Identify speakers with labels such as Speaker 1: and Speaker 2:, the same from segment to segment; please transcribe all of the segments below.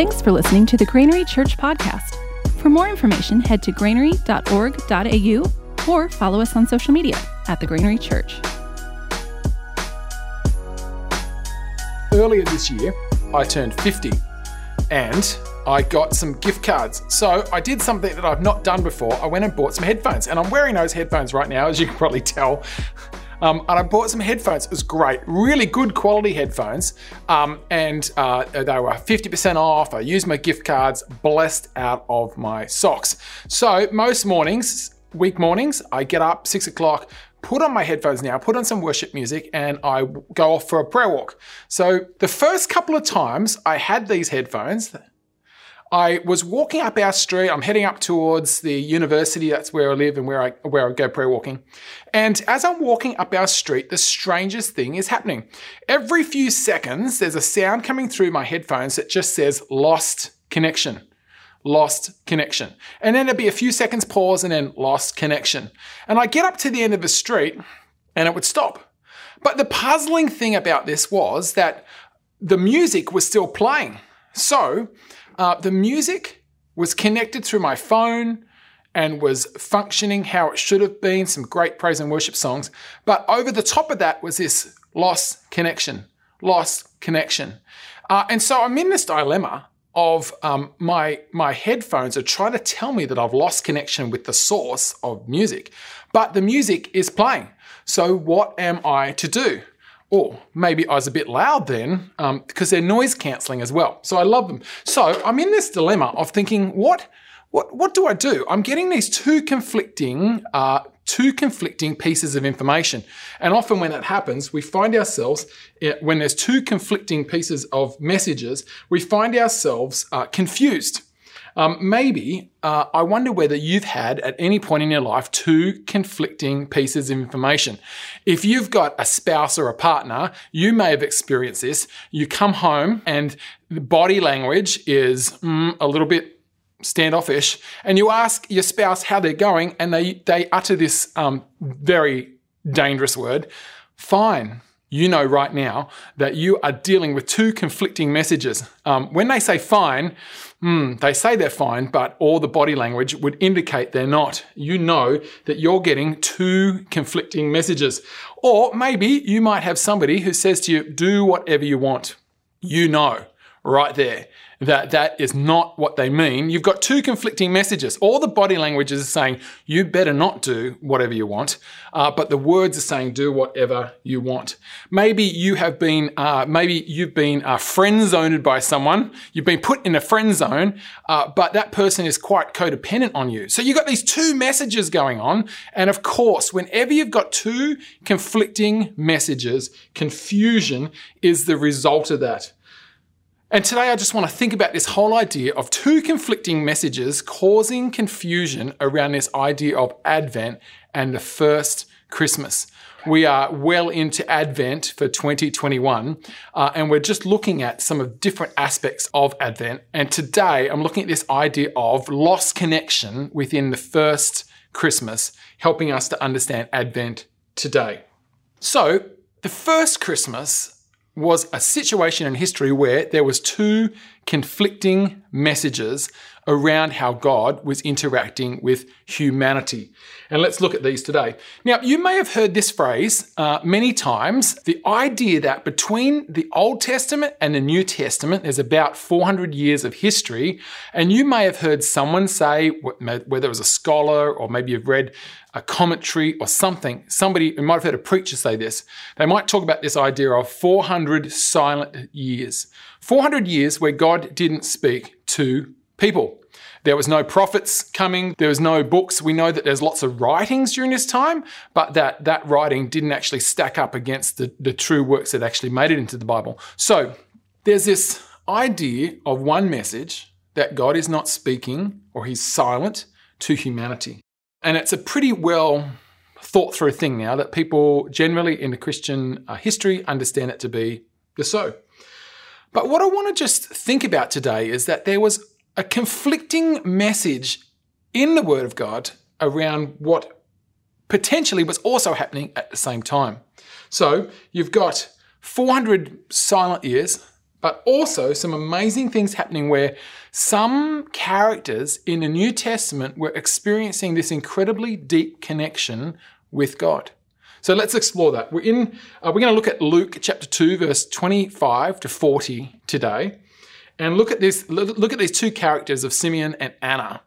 Speaker 1: Thanks for listening to the Grainery Church podcast. For more information, head to grainery.org.au or follow us on social media at the Grainery Church.
Speaker 2: Earlier this year, I turned 50 and I got some gift cards. So I did something that I've not done before. I went and bought some headphones, and I'm wearing those headphones right now, as you can probably tell. Um, and I bought some headphones. It was great, really good quality headphones. Um, and uh, they were 50% off. I used my gift cards, blessed out of my socks. So most mornings, week mornings, I get up six o'clock, put on my headphones now, put on some worship music, and I go off for a prayer walk. So the first couple of times I had these headphones, I was walking up our street. I'm heading up towards the university. That's where I live and where I where I go prayer walking. And as I'm walking up our street, the strangest thing is happening. Every few seconds, there's a sound coming through my headphones that just says "lost connection." Lost connection. And then there'd be a few seconds pause and then lost connection. And I get up to the end of the street and it would stop. But the puzzling thing about this was that the music was still playing. So uh, the music was connected through my phone and was functioning how it should have been, some great praise and worship songs. But over the top of that was this lost connection, lost connection. Uh, and so I'm in this dilemma of um, my my headphones are trying to tell me that I've lost connection with the source of music, but the music is playing. So what am I to do? Or maybe I was a bit loud then um, because they're noise cancelling as well. So I love them. So I'm in this dilemma of thinking, what, what, what do I do? I'm getting these two conflicting, uh, two conflicting pieces of information. And often when that happens, we find ourselves, eh, when there's two conflicting pieces of messages, we find ourselves uh, confused. Um, maybe uh, I wonder whether you've had at any point in your life two conflicting pieces of information. If you've got a spouse or a partner, you may have experienced this. You come home and the body language is mm, a little bit standoffish, and you ask your spouse how they're going, and they they utter this um, very dangerous word, fine you know right now that you are dealing with two conflicting messages. Um, when they say fine, mm, they say they're fine, but all the body language would indicate they're not. You know that you're getting two conflicting messages. Or maybe you might have somebody who says to you, do whatever you want. You know right there that that is not what they mean. You've got two conflicting messages. All the body language is saying, you better not do whatever you want, uh, but the words are saying, do whatever you want. Maybe you have been, uh, maybe you've been uh, friend zoned by someone. You've been put in a friend zone, uh, but that person is quite codependent on you. So you've got these two messages going on. And of course, whenever you've got two conflicting messages, confusion is the result of that. And today I just want to think about this whole idea of two conflicting messages causing confusion around this idea of Advent and the first Christmas. We are well into Advent for 2021, uh, and we're just looking at some of different aspects of Advent. And today I'm looking at this idea of lost connection within the first Christmas, helping us to understand Advent today. So, the first Christmas was a situation in history where there was two conflicting messages around how God was interacting with humanity. And let's look at these today. Now, you may have heard this phrase uh, many times the idea that between the Old Testament and the New Testament, there's about 400 years of history. And you may have heard someone say, whether it was a scholar or maybe you've read a commentary or something, somebody, you might have heard a preacher say this, they might talk about this idea of 400 silent years. 400 years where God didn't speak to people. There was no prophets coming, there was no books. We know that there's lots of writings during this time, but that, that writing didn't actually stack up against the, the true works that actually made it into the Bible. So there's this idea of one message that God is not speaking or he's silent to humanity. And it's a pretty well thought through thing now that people generally in the Christian uh, history understand it to be the so. But what I want to just think about today is that there was a conflicting message in the Word of God around what potentially was also happening at the same time. So you've got 400 silent years, but also some amazing things happening where some characters in the New Testament were experiencing this incredibly deep connection with God. So let's explore that. We're in. Uh, we're going to look at Luke chapter two, verse twenty-five to forty today, and look at this. Look at these two characters of Simeon and Anna,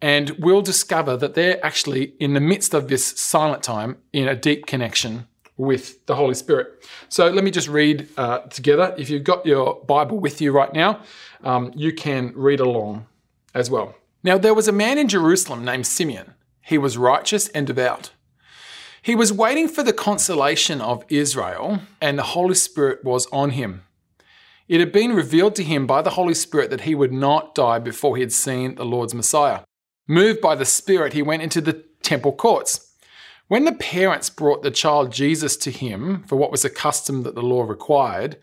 Speaker 2: and we'll discover that they're actually in the midst of this silent time in a deep connection with the Holy Spirit. So let me just read uh, together. If you've got your Bible with you right now, um, you can read along as well. Now, there was a man in Jerusalem named Simeon. He was righteous and devout. He was waiting for the consolation of Israel, and the Holy Spirit was on him. It had been revealed to him by the Holy Spirit that he would not die before he had seen the Lord's Messiah. Moved by the Spirit, he went into the temple courts. When the parents brought the child Jesus to him for what was a custom that the law required,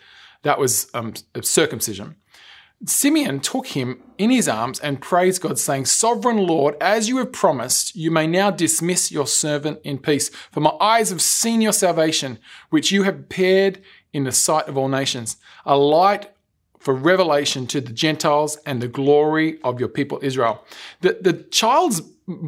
Speaker 2: that was um, circumcision, Simeon took him in his arms and praised God, saying, Sovereign Lord, as you have promised, you may now dismiss your servant in peace. For my eyes have seen your salvation, which you have prepared in the sight of all nations, a light for revelation to the Gentiles and the glory of your people Israel. The, the child's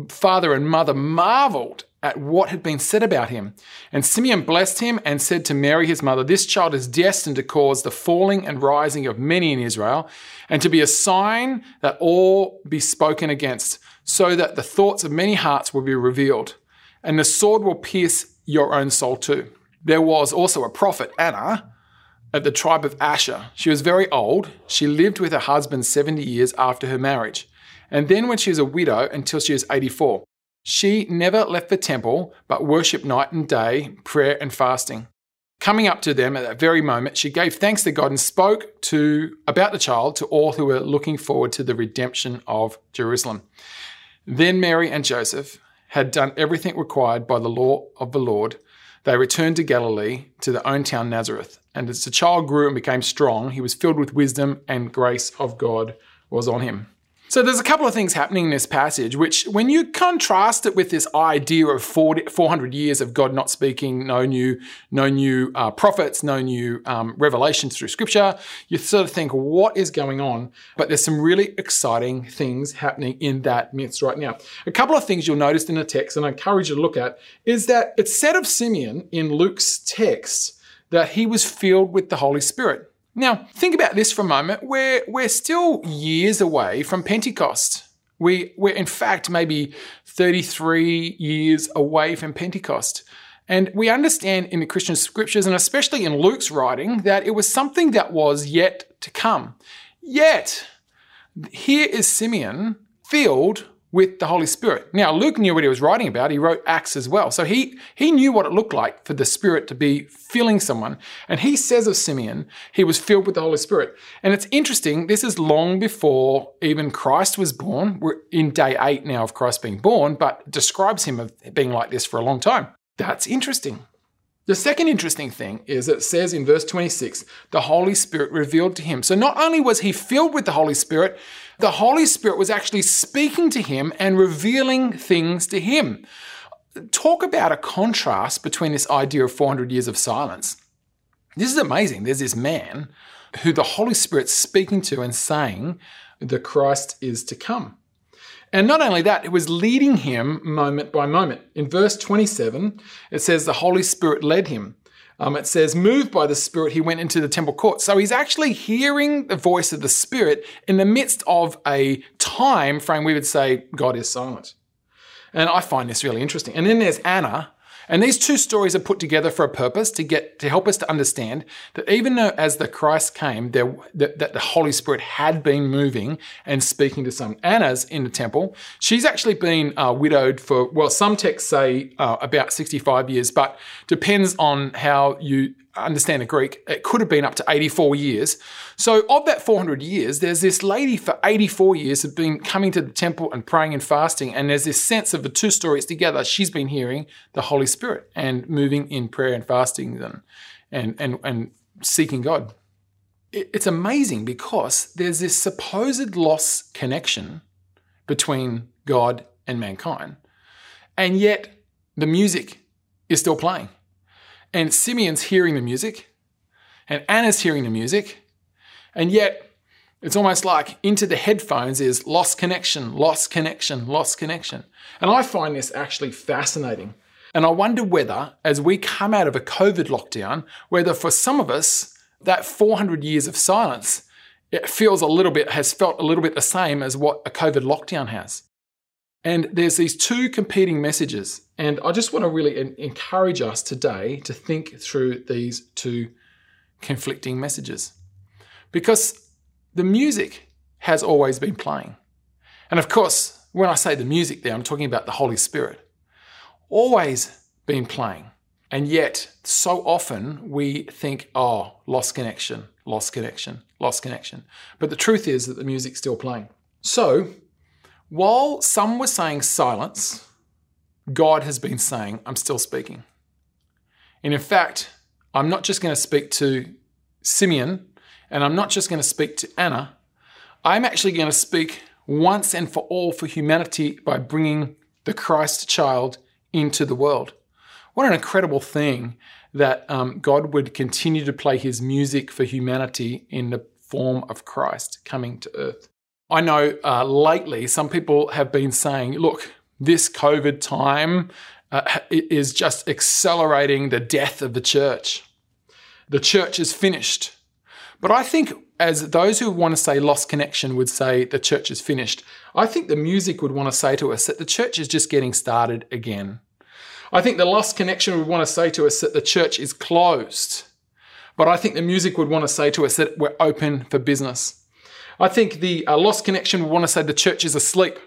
Speaker 2: father and mother marveled at what had been said about him. And Simeon blessed him and said to Mary, his mother, This child is destined to cause the falling and rising of many in Israel, and to be a sign that all be spoken against, so that the thoughts of many hearts will be revealed, and the sword will pierce your own soul too. There was also a prophet, Anna, at the tribe of Asher. She was very old. She lived with her husband 70 years after her marriage. And then, when she was a widow, until she was 84. She never left the temple, but worshipped night and day, prayer and fasting. Coming up to them at that very moment, she gave thanks to God and spoke to about the child to all who were looking forward to the redemption of Jerusalem. Then Mary and Joseph had done everything required by the law of the Lord. They returned to Galilee, to their own town Nazareth. And as the child grew and became strong, he was filled with wisdom, and grace of God was on him. So there's a couple of things happening in this passage, which when you contrast it with this idea of 40, 400 years of God not speaking, no new, no new uh, prophets, no new um, revelations through Scripture, you sort of think, what is going on? But there's some really exciting things happening in that midst right now. A couple of things you'll notice in the text, and I encourage you to look at, is that it's said of Simeon in Luke's text that he was filled with the Holy Spirit. Now, think about this for a moment. We're, we're still years away from Pentecost. We, we're, in fact, maybe 33 years away from Pentecost. And we understand in the Christian scriptures, and especially in Luke's writing, that it was something that was yet to come. Yet, here is Simeon filled with the Holy Spirit. Now, Luke knew what he was writing about. He wrote Acts as well. So he, he knew what it looked like for the Spirit to be filling someone. And he says of Simeon, he was filled with the Holy Spirit. And it's interesting, this is long before even Christ was born. We're in day eight now of Christ being born, but describes him of being like this for a long time. That's interesting. The second interesting thing is it says in verse 26, the Holy Spirit revealed to him. So not only was he filled with the Holy Spirit, the Holy Spirit was actually speaking to him and revealing things to him. Talk about a contrast between this idea of 400 years of silence. This is amazing. There's this man who the Holy Spirit's speaking to and saying the Christ is to come. And not only that, it was leading him moment by moment. In verse 27, it says the Holy Spirit led him. Um, it says, moved by the Spirit, he went into the temple court. So he's actually hearing the voice of the Spirit in the midst of a time frame we would say God is silent. And I find this really interesting. And then there's Anna, and these two stories are put together for a purpose to get to help us to understand that even though as the Christ came, there, that, that the Holy Spirit had been moving and speaking to some. Anna's in the temple. She's actually been uh, widowed for well, some texts say uh, about 65 years, but depends on how you understand the Greek, it could have been up to 84 years. So, of that 400 years, there's this lady for 84 years have been coming to the temple and praying and fasting. And there's this sense of the two stories together. She's been hearing the Holy Spirit and moving in prayer and fasting and, and, and, and seeking God. It's amazing because there's this supposed lost connection between God and mankind. And yet, the music is still playing. And Simeon's hearing the music, and Anna's hearing the music, And yet, it's almost like into the headphones is lost connection, lost connection, lost connection. And I find this actually fascinating. And I wonder whether, as we come out of a COVID lockdown, whether for some of us, that 400 years of silence, it feels a little bit, has felt a little bit the same as what a COVID lockdown has. And there's these two competing messages. And I just want to really encourage us today to think through these two conflicting messages. Because the music has always been playing. And of course, when I say the music there, I'm talking about the Holy Spirit. Always been playing. And yet, so often we think, oh, lost connection, lost connection, lost connection. But the truth is that the music's still playing. So, while some were saying silence, God has been saying, I'm still speaking. And in fact, I'm not just going to speak to Simeon and I'm not just going to speak to Anna. I'm actually going to speak once and for all for humanity by bringing the Christ child into the world. What an incredible thing that um, God would continue to play his music for humanity in the form of Christ coming to earth. I know uh, lately some people have been saying, look, this COVID time uh, is just accelerating the death of the church. The church is finished. But I think, as those who want to say lost connection would say the church is finished, I think the music would want to say to us that the church is just getting started again. I think the lost connection would want to say to us that the church is closed. But I think the music would want to say to us that we're open for business. I think the uh, lost connection would want to say the church is asleep.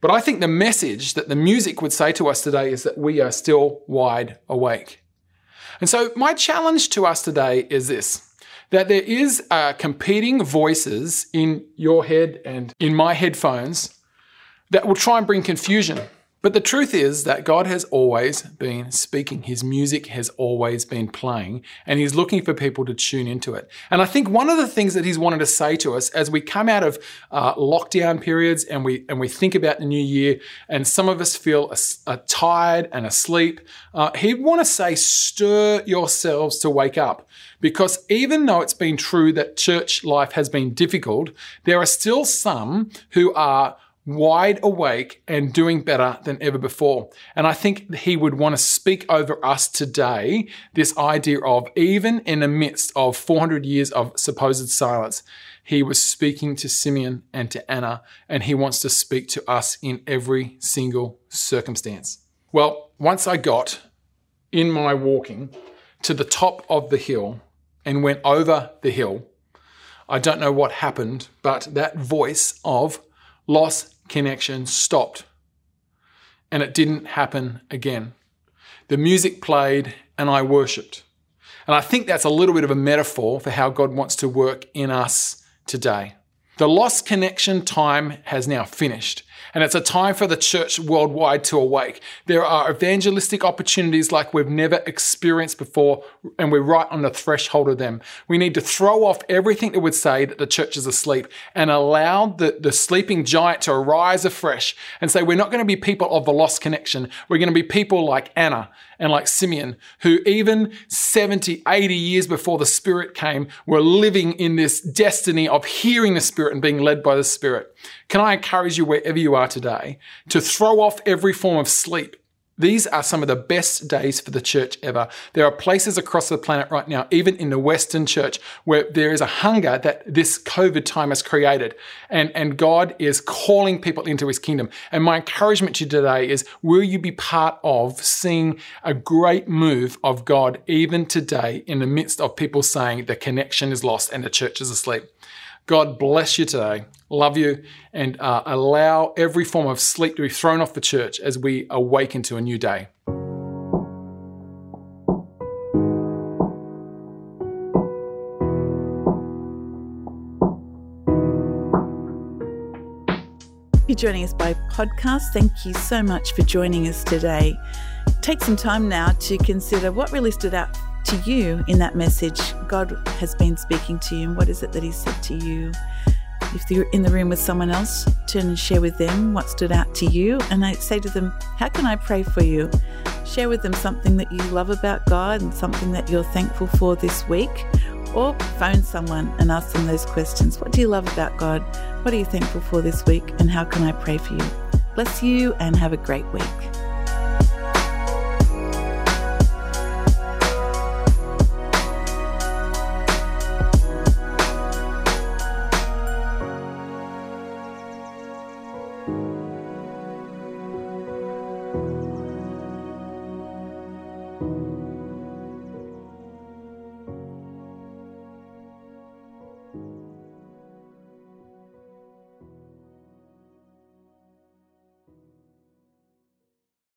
Speaker 2: But I think the message that the music would say to us today is that we are still wide awake. And so, my challenge to us today is this that there is uh, competing voices in your head and in my headphones that will try and bring confusion. But the truth is that God has always been speaking. His music has always been playing, and He's looking for people to tune into it. And I think one of the things that He's wanted to say to us as we come out of uh, lockdown periods and we and we think about the new year, and some of us feel a tired and asleep, uh, He want to say, stir yourselves to wake up. Because even though it's been true that church life has been difficult, there are still some who are wide awake and doing better than ever before. And I think he would want to speak over us today this idea of even in the midst of 400 years of supposed silence, he was speaking to Simeon and to Anna, and he wants to speak to us in every single circumstance. Well, once I got in my walking to the top of the hill and went over the hill, I don't know what happened, but that voice of loss connection stopped and it didn't happen again. The music played and I worshipped. And I think that's a little bit of a metaphor for how God wants to work in us today. The lost connection time has now finished and it's a time for the church worldwide to awake. There are evangelistic opportunities like we've never experienced before, and we're right on the threshold of them. We need to throw off everything that would say that the church is asleep and allow the, the sleeping giant to arise afresh and say, We're not going to be people of the lost connection. We're going to be people like Anna and like Simeon, who even 70, 80 years before the Spirit came, were living in this destiny of hearing the Spirit and being led by the Spirit. Can I encourage you, wherever you are today, to throw off every form of sleep these are some of the best days for the church ever. There are places across the planet right now, even in the Western church, where there is a hunger that this COVID time has created. And, and God is calling people into his kingdom. And my encouragement to you today is will you be part of seeing a great move of God even today in the midst of people saying the connection is lost and the church is asleep? God bless you today. Love you and uh, allow every form of sleep to be thrown off the church as we awaken to a new day.
Speaker 3: You're joining us by podcast. Thank you so much for joining us today. Take some time now to consider what really stood out to you in that message. God has been speaking to you, and what is it that He said to you? If you're in the room with someone else, turn and share with them what stood out to you. And I say to them, How can I pray for you? Share with them something that you love about God and something that you're thankful for this week. or phone someone and ask them those questions. What do you love about God? What are you thankful for this week? And how can I pray for you? Bless you and have a great week.